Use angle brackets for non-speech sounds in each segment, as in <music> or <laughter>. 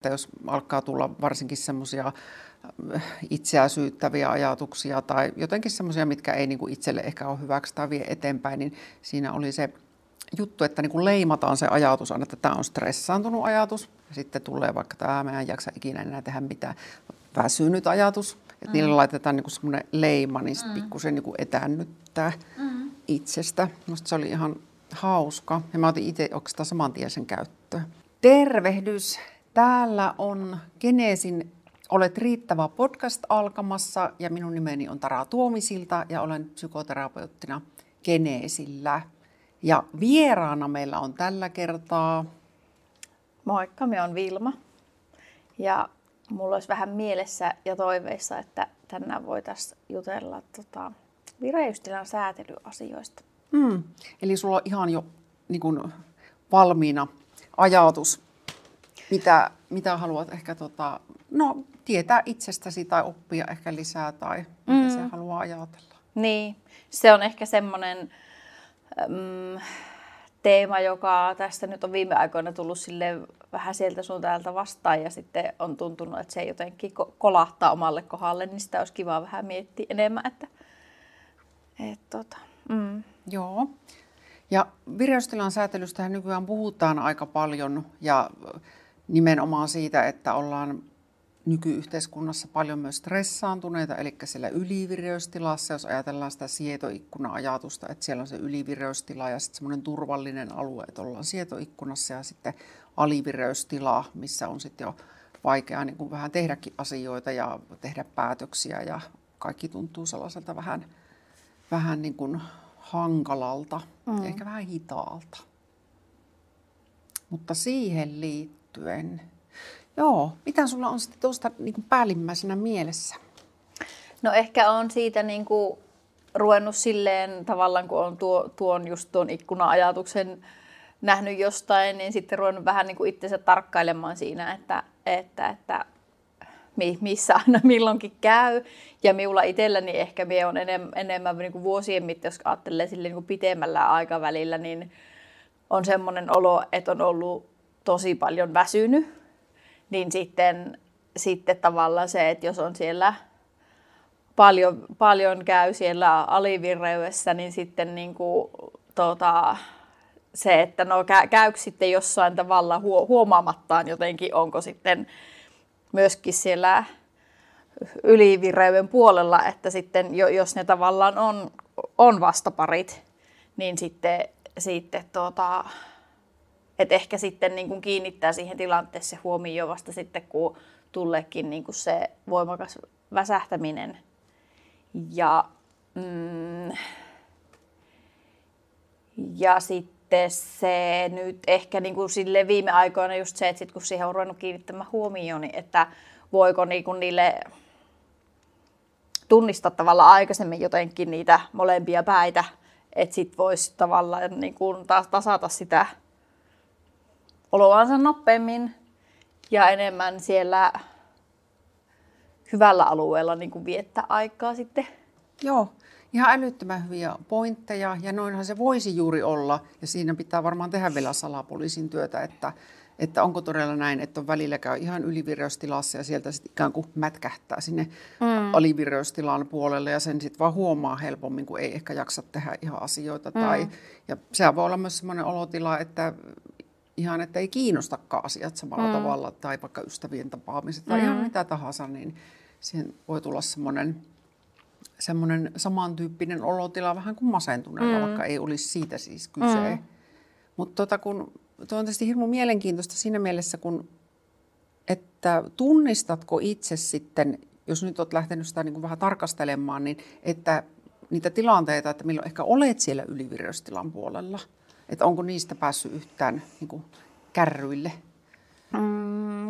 että jos alkaa tulla varsinkin semmoisia äh, itseä syyttäviä ajatuksia tai jotenkin semmoisia, mitkä ei niin itselle ehkä ole hyväksi tai vie eteenpäin, niin siinä oli se juttu, että niin leimataan se ajatus aina, että tämä on stressaantunut ajatus. Ja sitten tulee vaikka tämä, mä en jaksa ikinä enää tehdä mitään, väsynyt ajatus. Että mm. niille laitetaan niin semmoinen leima, niin sitten mm. pikkusen niin etäännyttää mm. itsestä. Minusta se oli ihan hauska. Ja mä otin itse oikeastaan saman tien sen käyttöön. Tervehdys! Täällä on Geneesin Olet riittävä podcast alkamassa ja minun nimeni on Tara Tuomisilta ja olen psykoterapeuttina Geneesillä. Ja vieraana meillä on tällä kertaa... Moikka, me on Vilma. Ja mulla olisi vähän mielessä ja toiveissa, että tänään voitaisiin jutella tota, vireystilan säätelyasioista. Mm. Eli sulla on ihan jo niin kuin, valmiina ajatus, mitä, mitä haluat ehkä tota, no, tietää itsestäsi tai oppia ehkä lisää tai mm. mitä se haluaa ajatella. Niin, se on ehkä semmoinen mm, teema, joka tästä nyt on viime aikoina tullut sille vähän sieltä sun täältä vastaan ja sitten on tuntunut, että se jotenkin kolahtaa omalle kohdalle, niin sitä olisi kiva vähän miettiä enemmän, että et, tota, mm. Joo. Ja vireystilan säätelystä nykyään puhutaan aika paljon ja nimenomaan siitä, että ollaan nykyyhteiskunnassa paljon myös stressaantuneita, eli siellä ylivireystilassa, jos ajatellaan sitä sietoikkuna-ajatusta, että siellä on se ylivireystila ja sitten semmoinen turvallinen alue, että ollaan sietoikkunassa ja sitten alivireystila, missä on sitten jo vaikeaa niin kuin vähän tehdäkin asioita ja tehdä päätöksiä ja kaikki tuntuu sellaiselta vähän, vähän niin kuin hankalalta, mm. ehkä vähän hitaalta. Mutta siihen liittyen Joo, mitä sulla on sitten tuosta niin päällimmäisenä mielessä? No ehkä on siitä niin kuin ruvennut silleen tavallaan, kun on tuo, tuon just tuon ikkuna-ajatuksen nähnyt jostain, niin sitten ruvennut vähän niin kuin itsensä tarkkailemaan siinä, että, että, että missä aina <laughs> milloinkin käy. Ja minulla itselläni ehkä me on enemmän, enemmän niin kuin vuosien mittaan, jos ajattelee niin kuin pitemmällä aikavälillä, niin on semmoinen olo, että on ollut tosi paljon väsynyt niin sitten, sitten tavallaan se, että jos on siellä paljon, paljon käy siellä alivirreydessä, niin sitten niin kuin, tota, se, että no kä- käykö sitten jossain tavalla huomaamattaan jotenkin, onko sitten myöskin siellä ylivireyden puolella, että sitten jos ne tavallaan on, on vastaparit, niin sitten, sitten tota, et ehkä sitten niin kuin kiinnittää siihen tilanteeseen huomioon vasta sitten, kun tulleekin niin kuin se voimakas väsähtäminen. Ja, mm, ja sitten se nyt ehkä niin kuin sille viime aikoina just se, että sit kun siihen on ruvennut kiinnittämään huomioon, niin että voiko niin kuin niille tunnistaa tavallaan aikaisemmin jotenkin niitä molempia päitä, että sitten voisi tavallaan niin kuin tasata sitä oloansa nopeammin ja enemmän siellä hyvällä alueella niin kuin viettää aikaa sitten. Joo, ihan älyttömän hyviä pointteja ja noinhan se voisi juuri olla ja siinä pitää varmaan tehdä vielä salapoliisin työtä, että, että onko todella näin, että on välillä käy ihan ylivireystilassa ja sieltä sitten ikään kuin mätkähtää sinne mm. alivireystilan puolelle ja sen sitten vaan huomaa helpommin, kun ei ehkä jaksa tehdä ihan asioita. Mm. Tai, ja sehän voi olla myös sellainen olotila, että ihan, että ei kiinnostakaan asiat samalla mm. tavalla, tai vaikka ystävien tapaamiset tai mm. ihan mitä tahansa, niin siihen voi tulla semmoinen, semmoinen samantyyppinen olotila vähän kuin masentuneella, mm. vaikka ei olisi siitä siis kyse. Mm. Mutta tota, kun, tuo on tietysti hirveän mielenkiintoista siinä mielessä, kun, että tunnistatko itse sitten, jos nyt olet lähtenyt sitä niin kuin vähän tarkastelemaan, niin että niitä tilanteita, että milloin ehkä olet siellä ylivireystilan puolella – että onko niistä päässyt yhtään niin kuin, kärryille? Mm.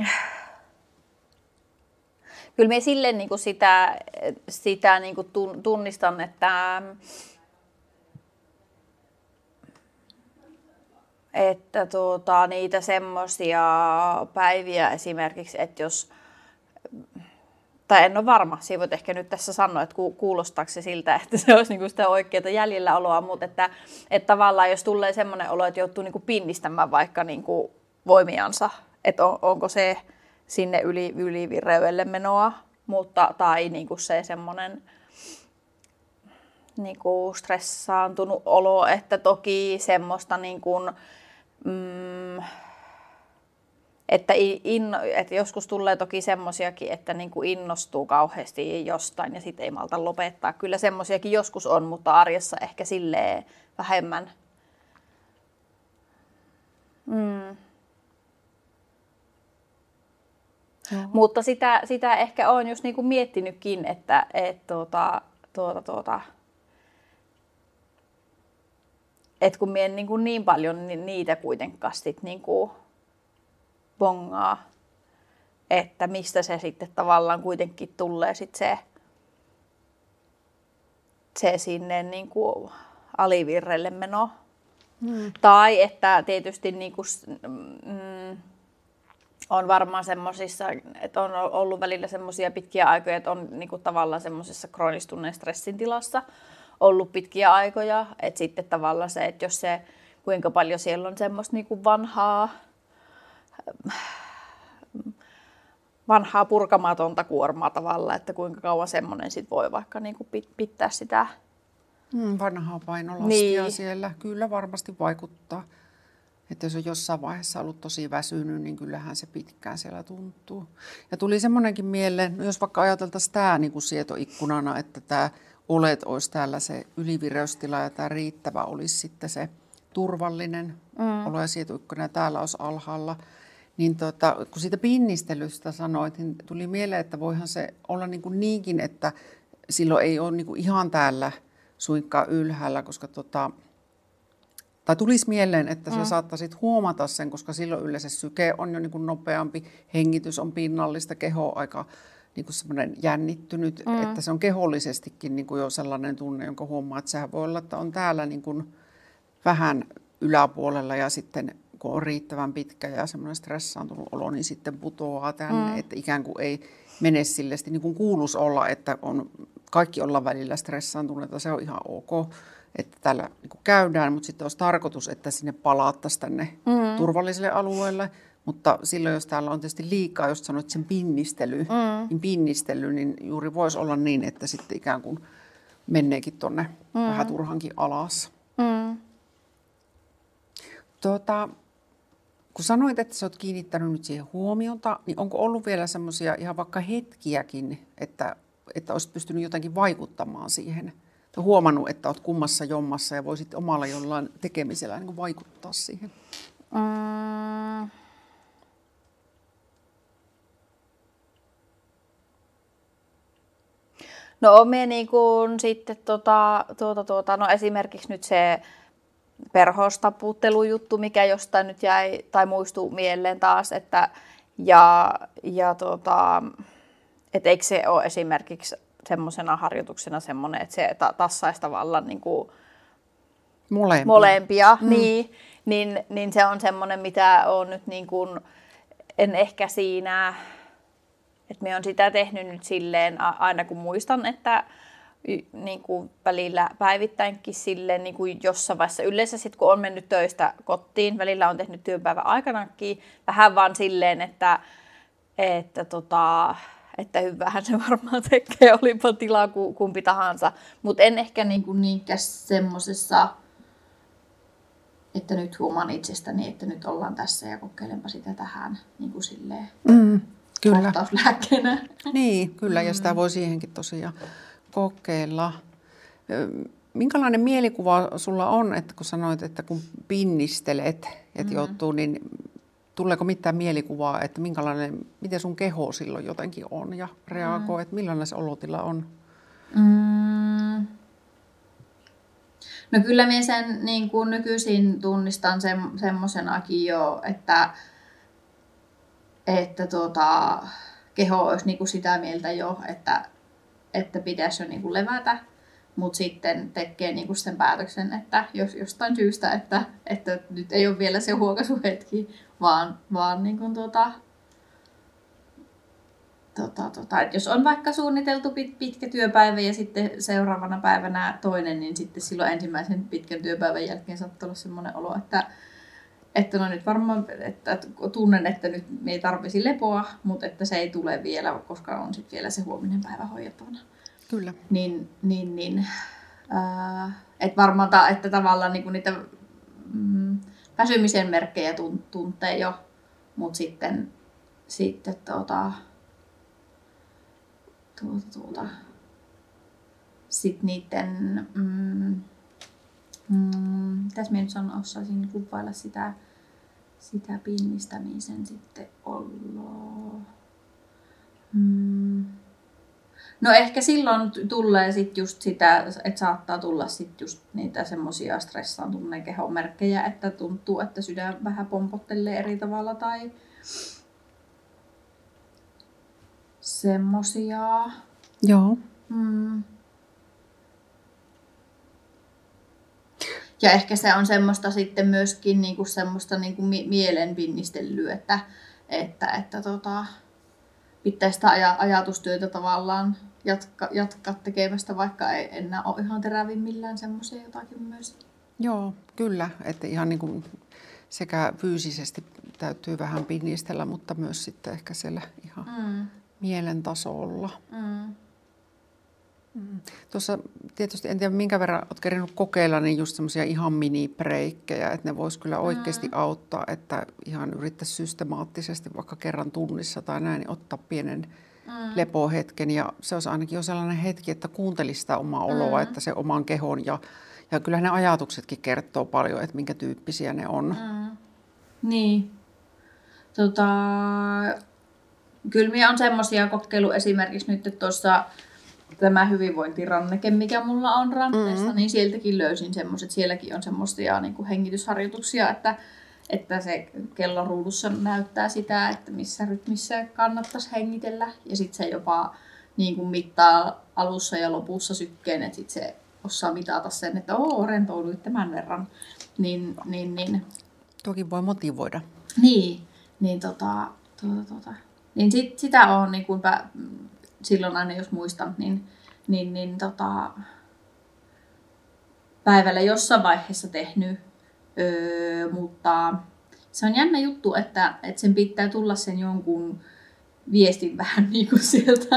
Kyllä me sille niin kuin sitä, sitä niin kuin tunnistan, että, että tuota, niitä semmoisia päiviä esimerkiksi, että jos tai en ole varma, siinä voit ehkä nyt tässä sanoa, että kuulostaako se siltä, että se olisi niinku sitä oikeaa jäljellä oloa, mutta että, että tavallaan jos tulee semmoinen olo, että joutuu niinku pinnistämään vaikka niinku voimiansa, että on, onko se sinne yli, ylivireydelle menoa, mutta, tai niin kuin se semmoinen niin kuin stressaantunut olo, että toki semmoista niin kuin, mm, että, inno, että joskus tulee toki semmoisiakin, että niin kuin innostuu kauheasti jostain ja sitten ei malta lopettaa. Kyllä semmoisiakin joskus on, mutta arjessa ehkä silleen vähemmän. Mm. Mutta sitä, sitä ehkä olen just niinku miettinytkin, että et tuota, tuota, tuota, et kun mien niin, kuin niin paljon niin niitä kuitenkaan sit niin kuin bongaa, että mistä se sitten tavallaan kuitenkin tulee sit se, se sinne niin kuin alivirrelle meno. Hmm. Tai että tietysti niin kuin, mm, on varmaan semmoisissa, että on ollut välillä semmoisia pitkiä aikoja, että on niin kuin tavallaan semmoisessa kroonistuneen stressin tilassa ollut pitkiä aikoja. Että sitten tavallaan se, että jos se, kuinka paljon siellä on semmoista niin kuin vanhaa, vanhaa purkamatonta kuormaa tavalla, että kuinka kauan semmoinen sit voi vaikka niin kuin pitää sitä Mm, vanhaa painolastia niin. siellä kyllä varmasti vaikuttaa. Että jos on jossain vaiheessa ollut tosi väsynyt, niin kyllähän se pitkään siellä tuntuu. Ja tuli semmoinenkin mieleen, jos vaikka ajateltaisiin tämä niin kuin sietoikkunana, että tämä olet olisi täällä se ylivireystila ja tämä riittävä olisi sitten se turvallinen mm. olo ja sietoikkuna ja täällä olisi alhaalla. Niin tota, kun siitä pinnistelystä sanoit, niin tuli mieleen, että voihan se olla niin kuin niinkin, että silloin ei ole niin kuin ihan täällä suinkaan ylhäällä, koska tota, tai tulisi mieleen, että mm. sä saattaisit huomata sen, koska silloin yleensä syke on jo niin kuin nopeampi, hengitys on pinnallista, keho aika niin kuin semmoinen jännittynyt, mm. että se on kehollisestikin niin kuin jo sellainen tunne, jonka huomaa, että sehän voi olla, että on täällä niin kuin vähän yläpuolella ja sitten kun on riittävän pitkä ja semmoinen stressaantunut olo, niin sitten putoaa tänne, mm. että ikään kuin ei mene sille, niin kuin kuuluisi olla, että on, kaikki olla välillä stressaantuneita, se on ihan ok että täällä niin käydään, mutta sitten olisi tarkoitus, että sinne palattaisiin tänne mm. turvalliselle alueelle. Mutta silloin, jos täällä on tietysti liikaa, jos sanoit sen pinnistely, mm. niin pinnistely, niin juuri voisi olla niin, että sitten ikään kuin menneekin tuonne mm. vähän turhankin alas. Mm. Tuota, kun sanoit, että sä oot kiinnittänyt nyt siihen huomiota, niin onko ollut vielä semmoisia ihan vaikka hetkiäkin, että, että olisi pystynyt jotenkin vaikuttamaan siihen – huomannut, että olet kummassa jommassa ja voisit omalla jollain tekemisellä niin vaikuttaa siihen? No me niin kuin sitten tota, tuota, tuota, no esimerkiksi nyt se perhostaputtelujuttu, mikä jostain nyt jäi tai muistuu mieleen taas, että ja, ja tota, et eikö se ole esimerkiksi semmoisena harjoituksena semmoinen, että se tassaisi tavallaan niin kuin molempia, molempia mm. niin, niin, niin se on semmoinen, mitä on nyt niin kuin, en ehkä siinä, että me on sitä tehnyt nyt silleen, aina kun muistan, että niin kuin välillä päivittäinkin silleen niin kuin jossain vaiheessa. Yleensä sitten kun on mennyt töistä kotiin, välillä on tehnyt työpäivän aikanakin, vähän vaan silleen, että, että tota, että hyvähän se varmaan tekee, olipa tilaa kumpi tahansa. Mutta en ehkä niin kuin niinkään semmoisessa, että nyt huomaan itsestäni, että nyt ollaan tässä ja kokeilenpa sitä tähän niin kuin silleen mm, kyllä. Niin, kyllä, ja sitä mm. voi siihenkin tosiaan kokeilla. Minkälainen mielikuva sulla on, että kun sanoit, että kun pinnistelet, että mm. joutuu, niin tuleeko mitään mielikuvaa, että minkälainen, miten sun keho silloin jotenkin on ja reagoi, mm. että millainen se olotila on? Mm. No kyllä minä sen niin kuin nykyisin tunnistan se, semmoisenakin jo, että, että tuota, keho olisi niin kuin sitä mieltä jo, että, että pitäisi jo niin kuin levätä mutta sitten tekee niinku sen päätöksen, että jos jostain syystä, että, että nyt ei ole vielä se huokaisuhetki, vaan, vaan niinku tuota, tota, tota, että jos on vaikka suunniteltu pit, pitkä työpäivä ja sitten seuraavana päivänä toinen, niin sitten silloin ensimmäisen pitkän työpäivän jälkeen saattaa olla sellainen olo, että, että no nyt varmaan, että tunnen, että nyt me ei tarvisi lepoa, mutta että se ei tule vielä, koska on sitten vielä se huominen päivä hoidettavana. Kyllä. Niin, niin, niin äh, että varmaan, ta, että tavallaan niin niitä mm, väsymisen merkkejä tuntee jo, mutta sitten, sitten tuota, tuota, tuota, sitten niiden, mm, mm, mitäs minä nyt sanon, osaisin kuvailla sitä, sitä pinnistämisen sitten oloa. Mm. No ehkä silloin tulee sit just sitä, että saattaa tulla sit just niitä semmoisia stressaantuneen kehomerkkejä, että tuntuu, että sydän vähän pompottelee eri tavalla tai semmosia. Joo. Mm. Ja ehkä se on semmoista sitten myöskin niinku semmoista niinku mielen pinnistelyä, että, että, että tota, pitäisi sitä aj- ajatustyötä tavallaan jatka, jatkaa tekemästä, vaikka ei enää ole ihan terävimmillään semmoisia jotakin myös. Joo, kyllä. Että ihan niin kuin sekä fyysisesti täytyy vähän pinnistellä, mutta myös sitten ehkä siellä ihan mm. mielen tasolla. Mm. Mm. Tuossa tietysti, en tiedä minkä verran olet kerinyt kokeilla, niin just semmoisia ihan mini-breikkejä, että ne vois kyllä oikeasti mm. auttaa, että ihan yrittäisi systemaattisesti vaikka kerran tunnissa tai näin, niin ottaa pienen mm. lepohetken. Ja se olisi ainakin jo sellainen hetki, että kuuntelisi sitä omaa oloa, mm. että se oman kehon ja, ja kyllä ne ajatuksetkin kertoo paljon, että minkä tyyppisiä ne on. Mm. Niin. Tota, kyllä minä on semmoisia kokeilu esimerkiksi nyt tuossa tämä hyvinvointiranneke, mikä mulla on ranteessa, mm-hmm. niin sieltäkin löysin semmoiset, sielläkin on semmoisia niin kuin hengitysharjoituksia, että, että se kello ruudussa näyttää sitä, että missä rytmissä kannattaisi hengitellä. Ja sitten se jopa niin kuin mittaa alussa ja lopussa sykkeen, että sitten se osaa mitata sen, että oo, rentouduit tämän verran. Niin, niin, niin. Toki voi motivoida. Niin, niin, tota, tuota, tuota. niin sit, sitä on niin kuin, silloin aina jos muistan, niin, niin, niin tota, päivällä jossain vaiheessa tehnyt, öö, mutta se on jännä juttu, että, että sen pitää tulla sen jonkun viestin vähän <laughs> niin kuin sieltä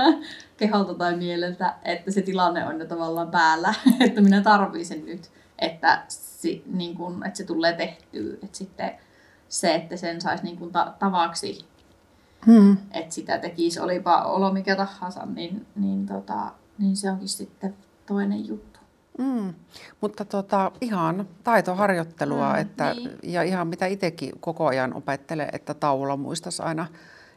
keholta tai mieleltä, että se tilanne on jo tavallaan päällä, <laughs> että minä tarvitsen sen nyt, että, si, niin kuin, että se tulee tehtyä. Että sitten se, että sen saisi niin kuin ta- tavaksi Hmm. Että sitä tekisi, olipa olo mikä tahansa, niin, niin, tota, niin se onkin sitten toinen juttu. Mm. Mutta tota, ihan taitoharjoittelua mm, että, niin. ja ihan mitä itsekin koko ajan opettelee, että tauolla muistaisi aina,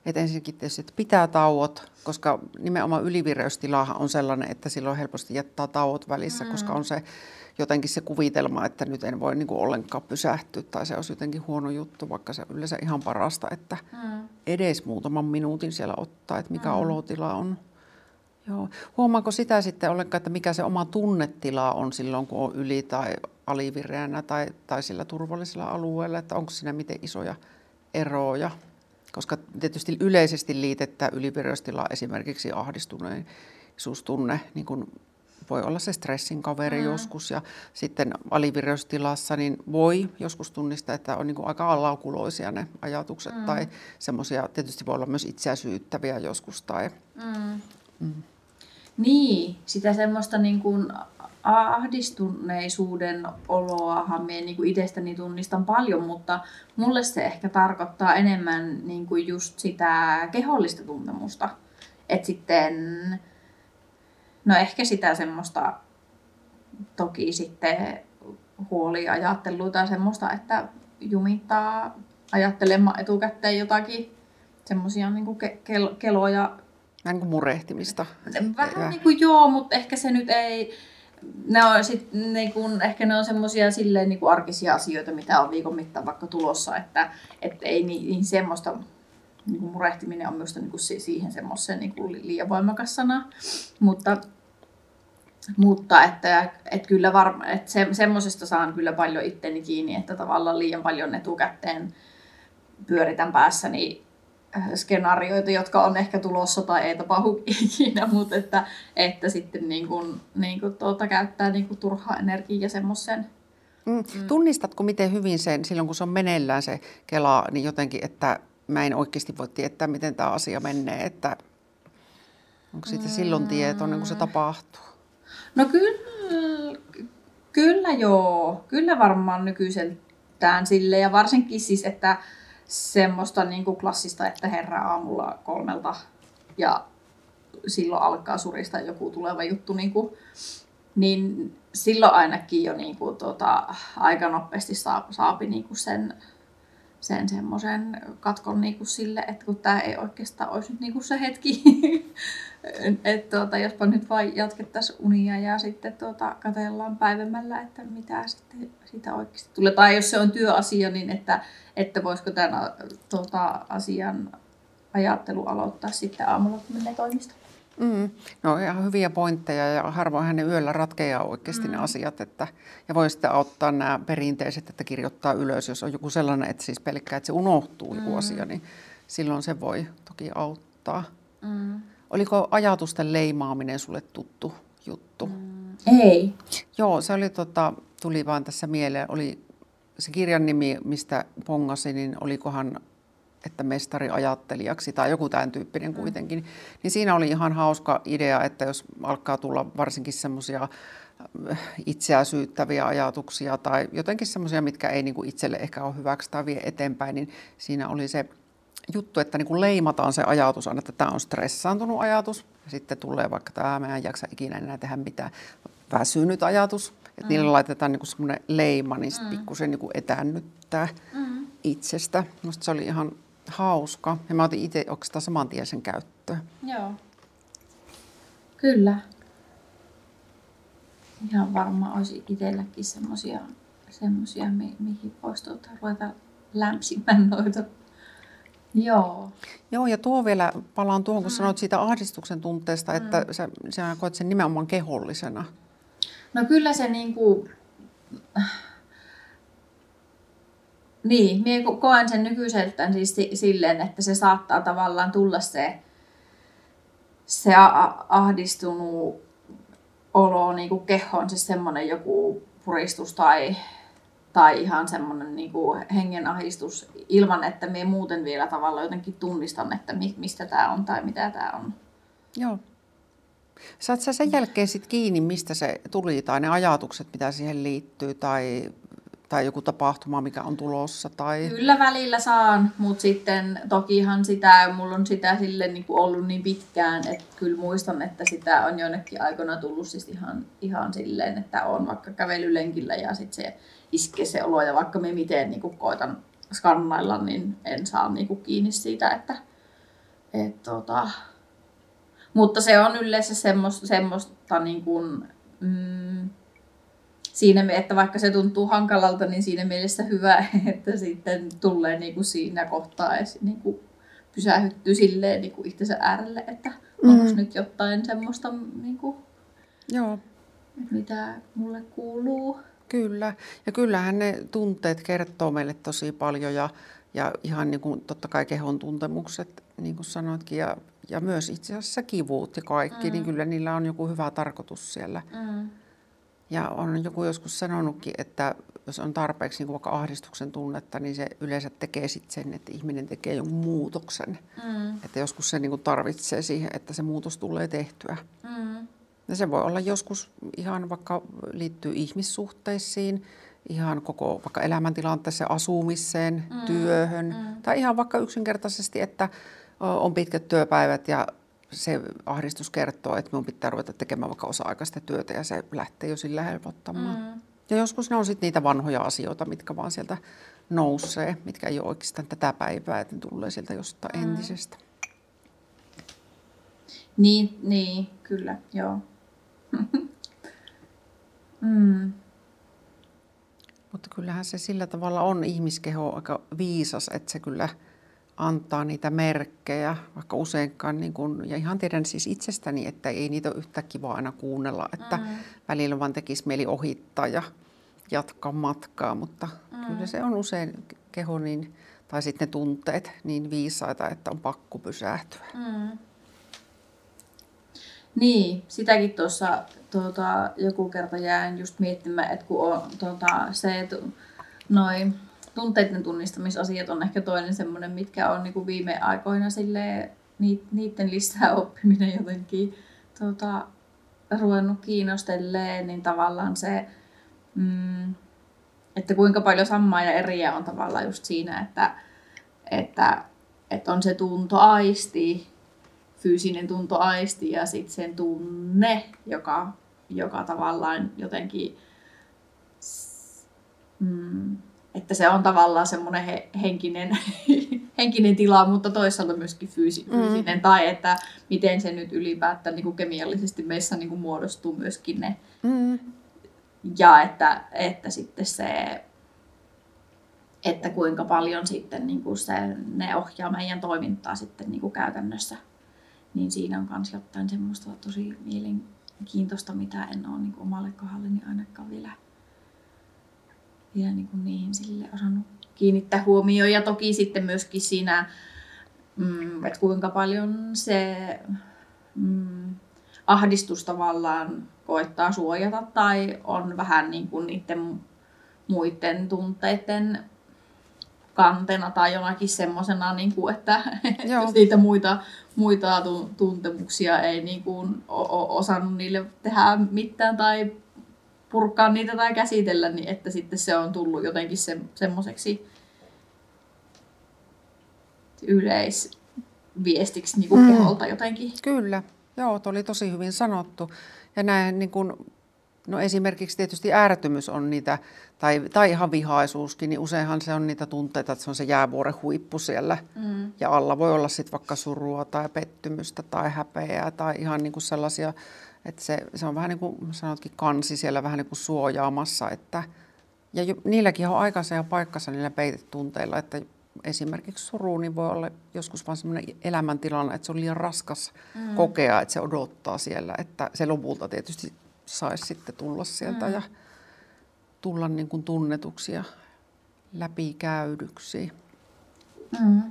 että ensinnäkin tietysti että pitää tauot, koska nimenomaan ylivireystilahan on sellainen, että silloin helposti jättää tauot välissä, mm. koska on se jotenkin se kuvitelma, että nyt en voi niin kuin ollenkaan pysähtyä tai se olisi jotenkin huono juttu, vaikka se on yleensä ihan parasta, että mm. edes muutaman minuutin siellä ottaa, että mikä mm. olotila on. Joo. Huomaako sitä sitten ollenkaan, että mikä se oma tunnetila on silloin, kun on yli- tai alivireänä tai, tai sillä turvallisella alueella, että onko siinä miten isoja eroja? Koska tietysti yleisesti liitettä ylivireystilaa esimerkiksi ahdistuneisuustunne niin kuin voi olla se stressin kaveri mm. joskus ja sitten alivireystilassa niin voi joskus tunnistaa, että on niin kuin aika alaukuloisia ne ajatukset mm. tai semmoisia, tietysti voi olla myös itseä syyttäviä joskus. Tai, mm. Mm. Niin, sitä semmoista niin kuin ahdistuneisuuden oloahan minä niin kuin itsestäni tunnistan paljon, mutta mulle se ehkä tarkoittaa enemmän niin kuin just sitä kehollista tuntemusta. Että sitten No ehkä sitä semmoista toki sitten huoliajattelua tai semmoista, että jumittaa ajattelemaan etukäteen jotakin semmoisia niin ke- kel- keloja. Vähän kuin murehtimista. Vähän niin kuin joo, mutta ehkä se nyt ei... Ne on sit, niin kuin, ehkä ne on semmoisia silleen niin kuin arkisia asioita, mitä on viikon mittaan vaikka tulossa, että, että ei niin, niin semmoista niin kuin murehtiminen on myös niin kuin siihen semmoiseen niin kuin liian voimakas sana. Mutta mutta että, että kyllä varma, että se, semmoisesta saan kyllä paljon itteni kiinni, että tavallaan liian paljon etukäteen pyöritän päässäni äh, skenaarioita, jotka on ehkä tulossa tai ei tapahdu <laughs> ikinä, mutta että, että sitten niin kuin, niin kuin tuota, käyttää niin kuin turhaa energiaa semmoisen Mm. Mm. Tunnistatko miten hyvin sen, silloin kun se on meneillään se Kela, niin jotenkin, että mä en oikeasti voi tietää, miten tämä asia menee, että onko siitä mm. silloin tietoinen, kun se tapahtuu? No kyllä, kyllä joo, kyllä varmaan nykyiseltään sille ja varsinkin siis, että semmoista niin kuin klassista, että herra aamulla kolmelta ja silloin alkaa surista joku tuleva juttu, niin, kuin, niin silloin ainakin jo niin kuin, tota, aika nopeasti saa, saapi niin kuin sen, sen semmoisen katkon niin kuin sille, että kun tämä ei oikeastaan olisi nyt niin kuin se hetki, <laughs> että tuota, jospa nyt vain jatkettaisiin unia ja sitten tuota, katsellaan päivämällä, että mitä sitten siitä oikeasti tulee. Tai jos se on työasia, niin että, että voisiko tämän tuota, asian ajattelu aloittaa sitten aamulla, kun menee toimistoon. Mm. No ihan hyviä pointteja ja harvoin ne yöllä ratkeaa oikeasti mm. ne asiat. Että, ja voi sitten auttaa nämä perinteiset, että kirjoittaa ylös, jos on joku sellainen, että siis pelkkää, että se unohtuu mm. joku asia, niin silloin se voi toki auttaa. Mm. Oliko ajatusten leimaaminen sulle tuttu juttu? Mm. Ei. Joo, se oli, tota, tuli vaan tässä mieleen, oli se kirjan nimi, mistä pongasin, niin olikohan että mestari ajattelijaksi tai joku tämän tyyppinen mm. kuitenkin. Niin siinä oli ihan hauska idea, että jos alkaa tulla varsinkin semmoisia äh, itseä syyttäviä ajatuksia tai jotenkin semmoisia, mitkä ei niin kuin itselle ehkä ole hyväksi tai vie eteenpäin, niin siinä oli se juttu, että niin kuin leimataan se ajatus että tämä on stressaantunut ajatus. Ja sitten tulee vaikka tämä, mä en jaksa ikinä enää tehdä mitään, väsynyt ajatus. Että mm. niille laitetaan niin semmoinen leima, niin sitten mm. pikkusen niin kuin etäännyttää mm. itsestä. Minusta se oli ihan hauska. Ja mä otin itse oikeastaan saman tien sen käyttöön. Joo. Kyllä. Ihan varmaan olisi itselläkin semmoisia, semmosia, mi- mihin voisi tuota, ruveta lämpsimään noita. Joo. Joo, ja tuo vielä, palaan tuohon, kun mm. sanoit siitä ahdistuksen tunteesta, mm. että sä, sä koet sen nimenomaan kehollisena. No kyllä se niin kuin, niin, minä koen sen nykyiseltään siis silleen, että se saattaa tavallaan tulla se, se ahdistunut olo niin kuin kehon, siis semmoinen joku puristus tai, tai ihan semmoinen niin kuin hengenahdistus ilman, että me muuten vielä tavallaan jotenkin tunnistan, että mistä tämä on tai mitä tämä on. Joo. Saat sä sen jälkeen sit kiinni, mistä se tuli, tai ne ajatukset, mitä siihen liittyy, tai tai joku tapahtuma, mikä on tulossa? Tai... Kyllä välillä saan, mutta sitten tokihan sitä, mulla on sitä sille niin kuin ollut niin pitkään, että kyllä muistan, että sitä on jonnekin aikana tullut siis ihan, ihan silleen, että on vaikka kävelylenkillä ja sitten se iskee se olo ja vaikka me miten niin kuin koitan skannailla, niin en saa niin kuin kiinni siitä, että et, tota... mutta se on yleensä semmoista, semmoista niin kuin, mm, siinä, että vaikka se tuntuu hankalalta, niin siinä mielessä hyvä, <laughs> että sitten tulee niin kuin siinä kohtaa niin kuin pysähyttyy silleen niin kuin itsensä äärelle, että onko mm. nyt jotain semmoista, niin kuin, Joo. mitä mulle kuuluu. Kyllä, ja kyllähän ne tunteet kertoo meille tosi paljon ja, ja ihan niin kuin totta kai kehon tuntemukset, niin kuin sanoitkin, ja, ja myös itse asiassa kivut ja kaikki, niin mm. niin kyllä niillä on joku hyvä tarkoitus siellä. Mm. Ja on joku joskus sanonutkin, että jos on tarpeeksi niin vaikka ahdistuksen tunnetta, niin se yleensä tekee sitten sen, että ihminen tekee jonkun muutoksen. Mm. Että joskus se niin kuin tarvitsee siihen, että se muutos tulee tehtyä. Mm. Ja se voi olla joskus ihan vaikka liittyy ihmissuhteisiin, ihan koko vaikka elämäntilanteeseen, asumiseen, mm. työhön. Mm. Tai ihan vaikka yksinkertaisesti, että on pitkät työpäivät ja se ahdistus kertoo, että minun pitää ruveta tekemään vaikka osa-aikaista työtä ja se lähtee jo sillä helpottamaan. Mm. Ja joskus ne on sitten niitä vanhoja asioita, mitkä vaan sieltä nousee, mitkä ei ole oikeastaan tätä päivää, että ne tulee sieltä jostain mm. entisestä. Niin, niin, kyllä, joo. Mm. Mutta kyllähän se sillä tavalla on ihmiskeho aika viisas, että se kyllä – antaa niitä merkkejä, vaikka useinkaan, niin kun, ja ihan tiedän siis itsestäni, että ei niitä ole yhtä kiva aina kuunnella, että mm. välillä vaan tekisi mieli ohittaa ja jatkaa matkaa, mutta mm. kyllä se on usein keho niin, tai sitten ne tunteet niin viisaita, että on pakko pysähtyä. Mm. Niin, sitäkin tuossa tuota, joku kerta jäin just miettimään, että kun on tuota, se, että noin tunteiden tunnistamisasiat on ehkä toinen semmoinen, mitkä on niin kuin viime aikoina sille niiden lisää oppiminen jotenkin tuota, ruvennut kiinnostelleen, niin tavallaan se, mm, että kuinka paljon samaa ja eriä on tavallaan just siinä, että, että, että on se tuntoaisti, fyysinen tuntoaisti ja sitten sen tunne, joka, joka tavallaan jotenkin, mm, että se on tavallaan semmoinen he, henkinen, <laughs> henkinen tila, mutta toisaalta myöskin fyysi, mm. fyysinen, tai että miten se nyt ylipäätään niin kuin kemiallisesti meissä niin kuin muodostuu myöskin ne. Mm. Ja että, että sitten se, että kuinka paljon sitten niin kuin se, ne ohjaa meidän toimintaa sitten niin kuin käytännössä. Niin siinä on myös jotain semmoista tosi mielenkiintoista, mitä en ole niin kuin omalle kohdalleni ainakaan vielä vielä niin kuin niihin sille osannut kiinnittää huomioon. Ja toki sitten myöskin siinä, mm, että kuinka paljon se mm, ahdistus tavallaan koettaa suojata tai on vähän niin kuin niiden muiden tunteiden kantena tai jonakin semmoisena, niin kuin, että <laughs> jos niitä muita, muita tuntemuksia ei niin kuin, ole osannut niille tehdä mitään tai purkaa niitä tai käsitellä, niin että sitten se on tullut jotenkin se, semmoiseksi yleisviestiksi niin kuin mm. keholta jotenkin. Kyllä, joo, oli tosi hyvin sanottu. Ja näin niin kuin, no esimerkiksi tietysti äärettömyys on niitä, tai, tai ihan vihaisuuskin, niin useinhan se on niitä tunteita, että se on se jäävuoren huippu siellä. Mm. Ja alla voi olla sitten vaikka surua tai pettymystä tai häpeää tai ihan niin kuin sellaisia että se, se on vähän niin kuin sanotkin kansi siellä vähän niin kuin suojaamassa. Että, ja jo, niilläkin on aikansa ja paikkansa niillä peitetunteilla, että esimerkiksi suru niin voi olla joskus vain sellainen elämäntilanne, että se on liian raskas mm. kokea, että se odottaa siellä, että se lopulta tietysti saisi sitten tulla sieltä mm. ja tulla niin kuin tunnetuksi ja läpikäydyksi. Mm.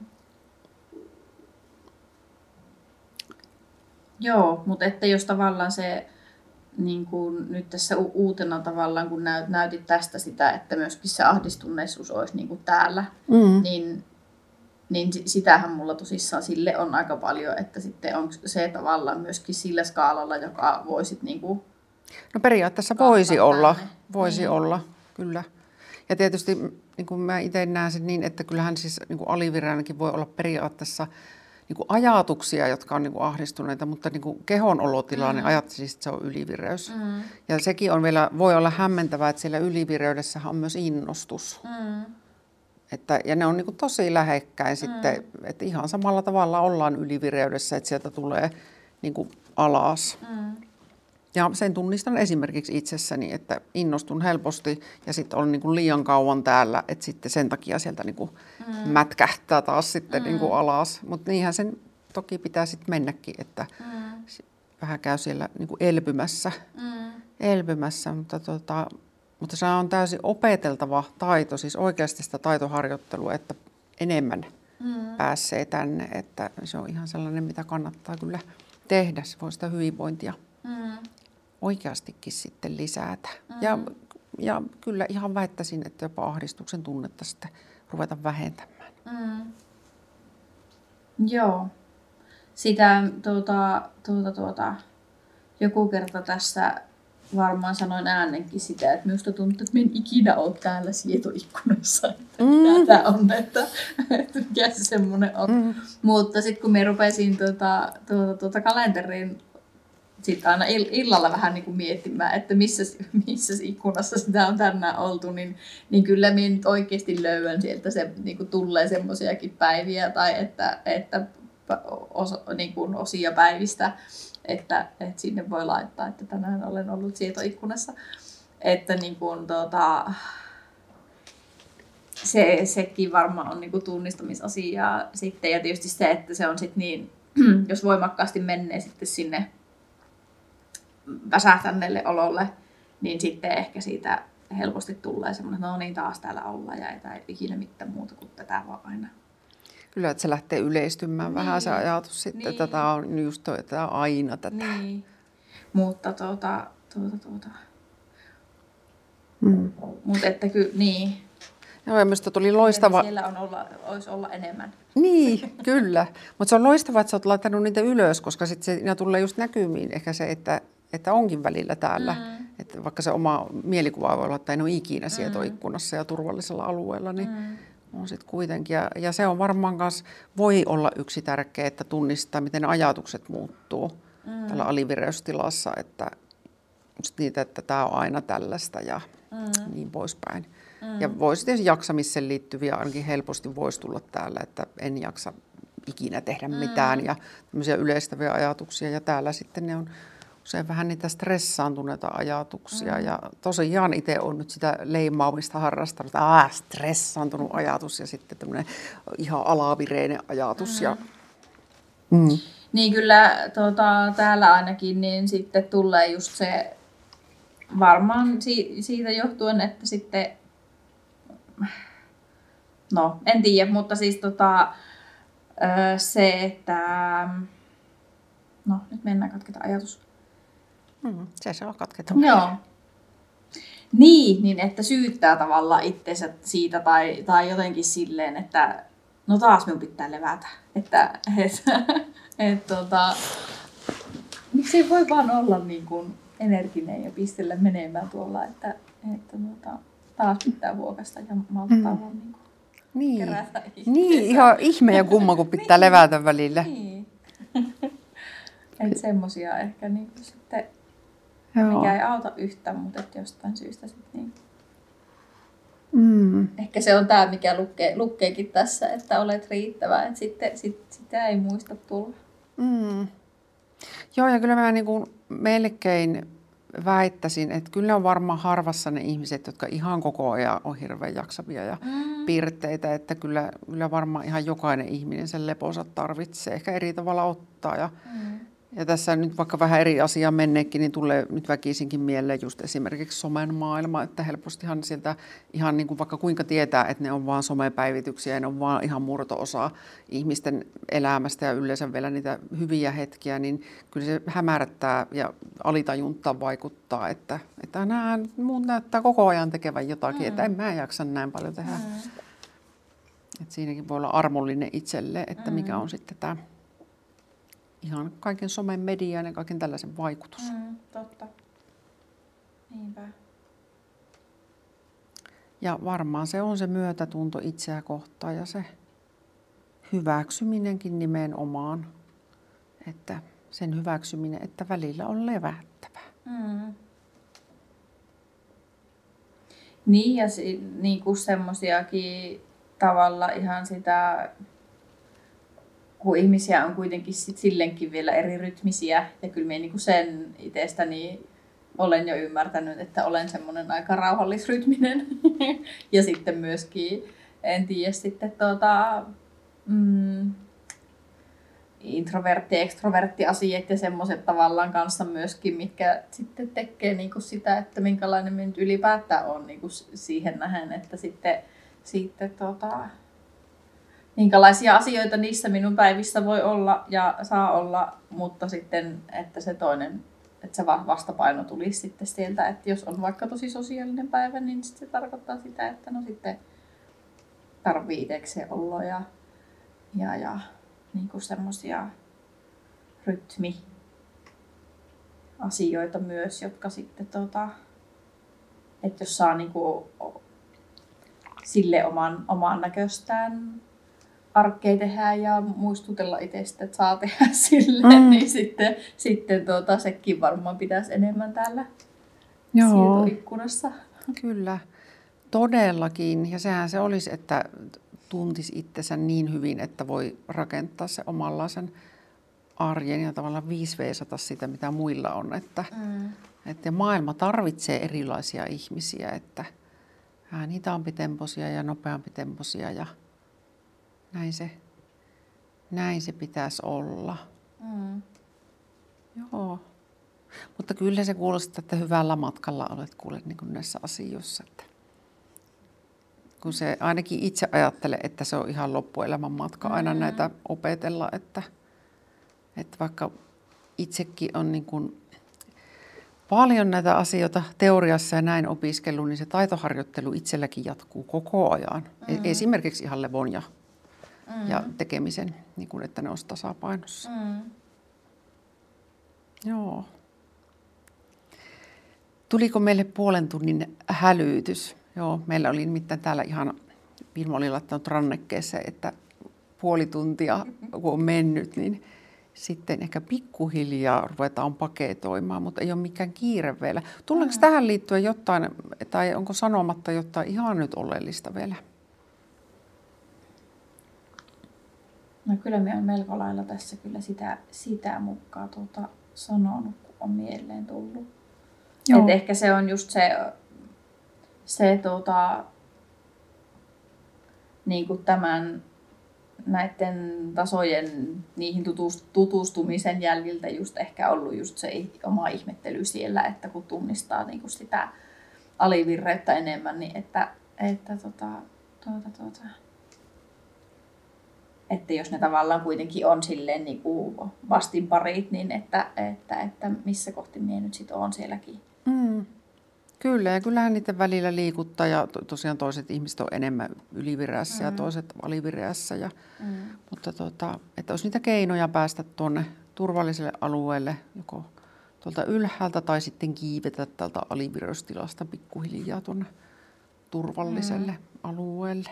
Joo, mutta että jos tavallaan se niin kuin nyt tässä uutena tavallaan, kun näyt, näytit tästä sitä, että myöskin se ahdistuneisuus olisi niin kuin täällä, mm. niin, niin sitähän mulla tosissaan sille on aika paljon, että sitten on se tavallaan myöskin sillä skaalalla, joka voisit niin kuin No periaatteessa voisi olla, voisi niin. olla, kyllä. Ja tietysti niin kuin mä itse näen sen niin, että kyllähän siis niin kuin voi olla periaatteessa niin kuin ajatuksia, jotka on niin kuin ahdistuneita, mutta niin kuin kehon olotila, mm. ajattelisin, että se on ylivireys. Mm. Ja sekin on vielä, voi olla hämmentävää, että siellä ylivireydessä on myös innostus. Mm. Että, ja ne on niin kuin tosi lähekkäin mm. sitten, että ihan samalla tavalla ollaan ylivireydessä, että sieltä tulee niin kuin alas. Mm. Ja sen tunnistan esimerkiksi itsessäni, että innostun helposti ja sitten olen niin kuin liian kauan täällä, että sitten sen takia sieltä niin kuin mm. mätkähtää taas sitten mm. niin kuin alas. Mutta niinhän sen toki pitää sitten mennäkin, että mm. vähän käy siellä niin kuin elpymässä. Mm. elpymässä mutta, tota, mutta se on täysin opeteltava taito, siis oikeasti sitä taitoharjoittelua, että enemmän mm. pääsee tänne. Että se on ihan sellainen, mitä kannattaa kyllä tehdä. Se voi sitä hyvinvointia mm oikeastikin sitten lisätä. Mm. Ja, ja kyllä ihan väittäisin, että jopa ahdistuksen tunnetta sitten ruveta vähentämään. Mm. Joo. Sitä tuota, tuota, tuota, joku kerta tässä varmaan sanoin äänenkin sitä, että minusta tuntuu, että minä en ikinä ole täällä sietoikkunassa, että mm. <laughs> mitä tämä on, että, että mikä se semmoinen on. Mm. Mutta sitten kun minä rupesin tuota, tuota, tuota kalenteriin sitten aina illalla vähän niin kuin miettimään, että missä, <laughs> missä ikkunassa sitä on tänään oltu, niin, niin kyllä minä nyt oikeasti löydän sieltä se niin kuin tulee semmoisiakin päiviä tai että, että osa, niin kuin osia päivistä, että, että sinne voi laittaa, että tänään olen ollut sietoikkunassa. Että niin kuin, tota, se, sekin varmaan on niin kuin tunnistamisasia sitten. Ja tietysti se, että se on sitten niin, <clears throat> jos voimakkaasti menee sitten sinne väsähtäneelle ololle, niin sitten ehkä siitä helposti tulee semmoinen, että no niin taas täällä ollaan ja ei ikinä mitään muuta kuin tätä vaan aina. Kyllä, että se lähtee yleistymään niin. vähän se ajatus sitten, niin. että tämä on just toi, että tämä on aina tätä. Niin. Mutta tuota, tuota, tuota. Mm. Mutta että kyllä, niin. Joo, ja minusta tuli loistava... Siellä on olla, olisi olla enemmän. Niin, kyllä. Mutta se on loistavaa, että sä oot laittanut niitä ylös, koska sitten se tulee just näkymiin ehkä se, että, että onkin välillä täällä. Mm. Että vaikka se oma mielikuva voi olla, että en ole ikinä sietoikkunassa mm. ja turvallisella alueella, niin mm. on sitten kuitenkin. Ja, ja se on varmaan myös, voi olla yksi tärkeä, että tunnistaa, miten ajatukset muuttuu mm. tällä alivireystilassa, että niitä, että tämä on aina tällaista ja mm. niin poispäin. Mm. Ja voisi tietysti jaksamiseen liittyviä ainakin helposti voisi tulla täällä, että en jaksa ikinä tehdä mm. mitään ja tämmöisiä yleistäviä ajatuksia. Ja täällä sitten ne on usein vähän niitä stressaantuneita ajatuksia. Mm. Ja tosiaan itse on nyt sitä leimaamista harrastanut, että aah, stressaantunut ajatus ja sitten tämmöinen ihan alavireinen ajatus. Mm. Ja, mm. Niin kyllä tota, täällä ainakin niin sitten tulee just se varmaan si- siitä johtuen, että sitten no en tiedä, mutta siis tota, se, että no nyt mennään katketa ajatus. Mm, se on katketa. Joo. Niin, niin että syyttää tavallaan itsensä siitä tai, tai jotenkin silleen, että no taas minun pitää levätä. Että et, et, tota, miksi voi vaan olla niin kuin energinen ja pistellä menemään tuolla, että, että tuota, taas pitää vuokasta ja malttaa mm. vaan niin kuin niin. kerätä Niin, ihan ihme ja kumma, kun pitää niin. levätä välillä. Niin. <laughs> että semmosia ehkä niin kuin sitten, Joo. mikä ei auta yhtään, mutta että jostain syystä sitten niin. Mm. Ehkä se on tämä, mikä lukee, lukeekin tässä, että olet riittävä, että sitten sit, sitä ei muista tulla. Mm. Joo, ja kyllä mä niin kuin melkein väittäisin, että kyllä on varmaan harvassa ne ihmiset, jotka ihan koko ajan on hirveän jaksavia ja mm. piirteitä, että kyllä, kyllä varmaan ihan jokainen ihminen sen leponsa tarvitsee, ehkä eri tavalla ottaa ja mm. Ja tässä nyt vaikka vähän eri asiaa menneekin, niin tulee nyt väkisinkin mieleen just esimerkiksi somen maailma, että helpostihan sieltä ihan niin kuin vaikka kuinka tietää, että ne on vaan somepäivityksiä ja ne on vaan ihan murto-osa ihmisten elämästä ja yleensä vielä niitä hyviä hetkiä, niin kyllä se hämärtää ja alitajunta vaikuttaa, että, että nämä muut näyttää koko ajan tekevän jotakin, mm. että en mä jaksa näin paljon tehdä. Mm. Et siinäkin voi olla armollinen itselle, että mikä mm. on sitten tämä ihan kaiken somen median ja kaiken tällaisen vaikutus. Mm, totta. Niinpä. Ja varmaan se on se myötätunto itseä kohtaan ja se hyväksyminenkin nimenomaan, että sen hyväksyminen, että välillä on levättävä. Mm. Niin ja si, niin kuin semmoisiakin tavalla ihan sitä kun ihmisiä on kuitenkin sit silleenkin vielä eri rytmisiä, ja kyllä minä niin sen itsestäni olen jo ymmärtänyt, että olen semmoinen aika rauhallisrytminen. <laughs> ja sitten myöskin, en tiedä, sitten tuota, mm, introvertti- ekstrovertti asiat ja semmoiset tavallaan kanssa myöskin, mitkä sitten tekee niinku sitä, että minkälainen minä nyt ylipäätään on niinku siihen nähen, että sitten, sitten tota, minkälaisia asioita niissä minun päivissä voi olla ja saa olla, mutta sitten, että se toinen, että se vastapaino tulisi sitten sieltä, että jos on vaikka tosi sosiaalinen päivä, niin se tarkoittaa sitä, että no sitten tarvii itsekseen olla ja, ja, ja niin kuin semmoisia rytmi asioita myös, jotka sitten tota, että jos saa niin kuin sille oman, oman näköstään arkkeja tehdään ja muistutella itsestä, että saa tehdä <laughs> silleen, mm. niin sitten, sitten tuota, sekin varmaan pitäisi enemmän täällä Joo. ikkunassa. Kyllä, todellakin. Ja sehän se olisi, että tuntisi itsensä niin hyvin, että voi rakentaa se omanlaisen arjen ja tavallaan viisveisata sitä, mitä muilla on. Että, mm. että maailma tarvitsee erilaisia ihmisiä, että niitä on pitemposia ja nopeampi temposia ja näin se, näin se pitäisi olla. Mm. Joo. Mutta kyllä se kuulostaa, että hyvällä matkalla olet kuule niin kuin näissä asioissa. Että kun se ainakin itse ajattelee, että se on ihan loppuelämän matka aina mm-hmm. näitä opetella, että, että vaikka itsekin on niin kuin paljon näitä asioita teoriassa ja näin opiskellut, niin se taitoharjoittelu itselläkin jatkuu koko ajan. Mm. Esimerkiksi ihan levon ja, mm. ja tekemisen, niin kuin, että ne olisi tasapainossa. Mm. Joo. Tuliko meille puolen tunnin hälytys? Joo, meillä oli nimittäin täällä ihan, Vilma oli laittanut rannekkeessa, että puoli tuntia kun on mennyt, niin sitten ehkä pikkuhiljaa ruvetaan paketoimaan, mutta ei ole mikään kiire vielä. Tuleeko mm. tähän liittyen jotain, tai onko sanomatta jotain ihan nyt oleellista vielä? No kyllä me on melko lailla tässä kyllä sitä, sitä mukaan tuota sanonut, kun on mieleen tullut. Et ehkä se on just se, se tuota, niin kuin tämän näiden tasojen niihin tutustumisen jäljiltä just ehkä ollut just se oma ihmettely siellä, että kun tunnistaa niin kuin sitä alivirreyttä enemmän, niin että, että tota, tuota, tuota, että jos ne tavallaan kuitenkin on silleen niin kuin vastinparit, niin että, että, että missä kohti minä nyt sitten on sielläkin. Mm. Kyllä, ja kyllähän niiden välillä liikuttaa ja to, tosiaan toiset ihmiset on enemmän ylivireässä mm. ja toiset alivireässä. Ja, mm. Mutta tota, että olisi niitä keinoja päästä tuonne turvalliselle alueelle, joko tuolta ylhäältä tai sitten kiivetä tältä alivireystilasta pikkuhiljaa tuonne turvalliselle mm. alueelle.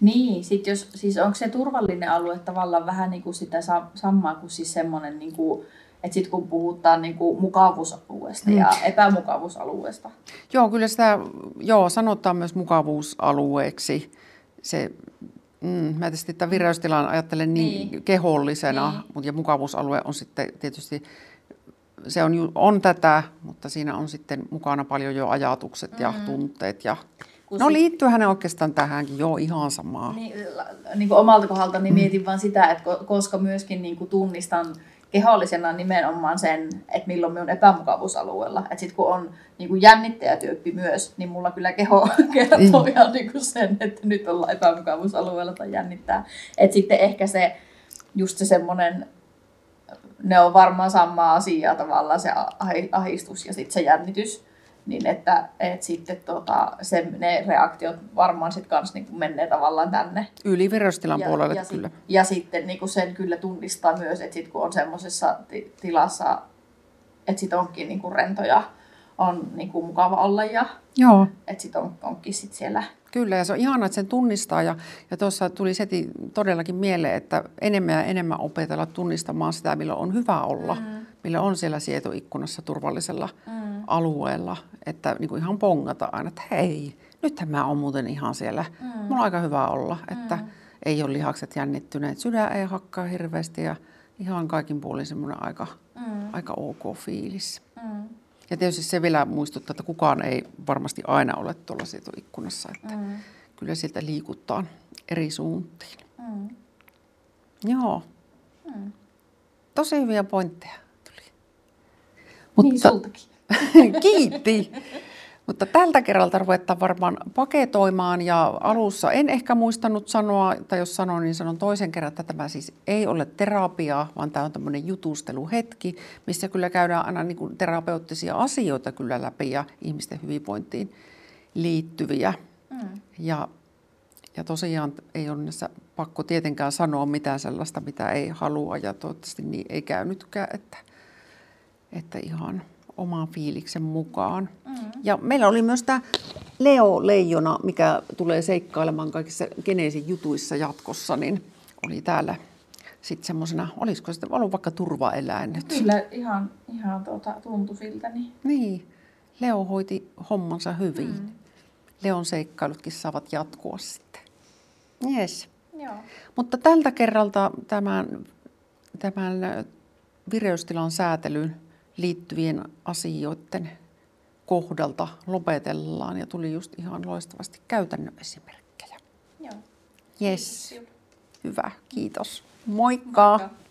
Niin, sit jos, siis onko se turvallinen alue tavallaan vähän niin kuin sitä samaa kuin siis semmoinen niin kuin, että sitten kun puhutaan niin kuin mukavuusalueesta mm. ja epämukavuusalueesta. Joo, kyllä sitä joo, sanotaan myös mukavuusalueeksi. Se, mm, mä tietysti tämän vireystilan ajattelen niin, niin. kehollisena, niin. mutta ja mukavuusalue on sitten tietysti, se on, on tätä, mutta siinä on sitten mukana paljon jo ajatukset ja mm. tunteet ja No sit... liittyyhän ne oikeastaan tähänkin, joo ihan samaa. Niin, niin kuin omalta kohdalta niin mietin mm. vaan sitä, että koska myöskin niin kuin tunnistan kehollisena nimenomaan sen, että milloin minun epämukavuusalueella. Että sitten kun on niin kuin jännittäjätyyppi myös, niin mulla kyllä keho <laughs> kertoo mm. ihan niin kuin sen, että nyt ollaan epämukavuusalueella tai jännittää. Että sitten ehkä se, just se semmoinen, ne on varmaan samaa asiaa tavallaan se ahistus ja sitten se jännitys niin että, että sitten tota, se, ne reaktiot varmaan sitten kans niin menee tavallaan tänne. Ylivirrostilan puolelle ja kyllä. Sit, ja sitten niin sen kyllä tunnistaa myös, että sit kun on semmoisessa ti- tilassa, että sitten onkin niin kuin rentoja, on niin kuin mukava olla ja Joo. että sitten on, onkin sit siellä Kyllä, ja se on ihanaa, että sen tunnistaa. Ja, ja tuossa tuli seti todellakin mieleen, että enemmän ja enemmän opetella tunnistamaan sitä, millä on hyvä olla, mm. millä on siellä sietoikkunassa turvallisella mm alueella, että niin kuin ihan pongata aina, että hei, nythän mä oon muuten ihan siellä. Mm. Mulla on aika hyvä olla, että mm. ei ole lihakset jännittyneet, sydän ei hakkaa hirveästi ja ihan kaikin puolin semmoinen aika, mm. aika ok fiilis. Mm. Ja tietysti se vielä muistuttaa, että kukaan ei varmasti aina ole tuolla ikkunassa, että mm. kyllä sieltä liikuttaa eri suuntiin. Mm. Joo. Mm. Tosi hyviä pointteja tuli. Mutta, niin, sultakin. <laughs> Kiitti. Mutta tältä kerralta ruvetaan varmaan paketoimaan ja alussa en ehkä muistanut sanoa, tai jos sanon, niin sanon toisen kerran, että tämä siis ei ole terapiaa, vaan tämä on tämmöinen jutusteluhetki, missä kyllä käydään aina niin kuin terapeuttisia asioita kyllä läpi ja ihmisten hyvinvointiin liittyviä. Mm. Ja, ja tosiaan ei ole näissä pakko tietenkään sanoa mitään sellaista, mitä ei halua ja toivottavasti niin ei käynytkään, että, että ihan oman fiiliksen mukaan. Mm-hmm. Ja meillä oli myös tämä Leo Leijona, mikä tulee seikkailemaan kaikissa geneesin jutuissa jatkossa, niin oli täällä sitten semmoisena, olisiko sitten ollut vaikka turvaeläin nyt? Kyllä, ihan, ihan tuota, tuntui siltä. Niin. niin, Leo hoiti hommansa hyvin. Mm. Leon seikkailutkin saavat jatkua sitten. Yes. Joo. Mutta tältä kerralta tämän, tämän vireystilan säätelyn liittyvien asioiden kohdalta lopetellaan ja tuli just ihan loistavasti käytännön esimerkkejä. Joo. Yes. Hyvä, kiitos. Moikka! Moikka.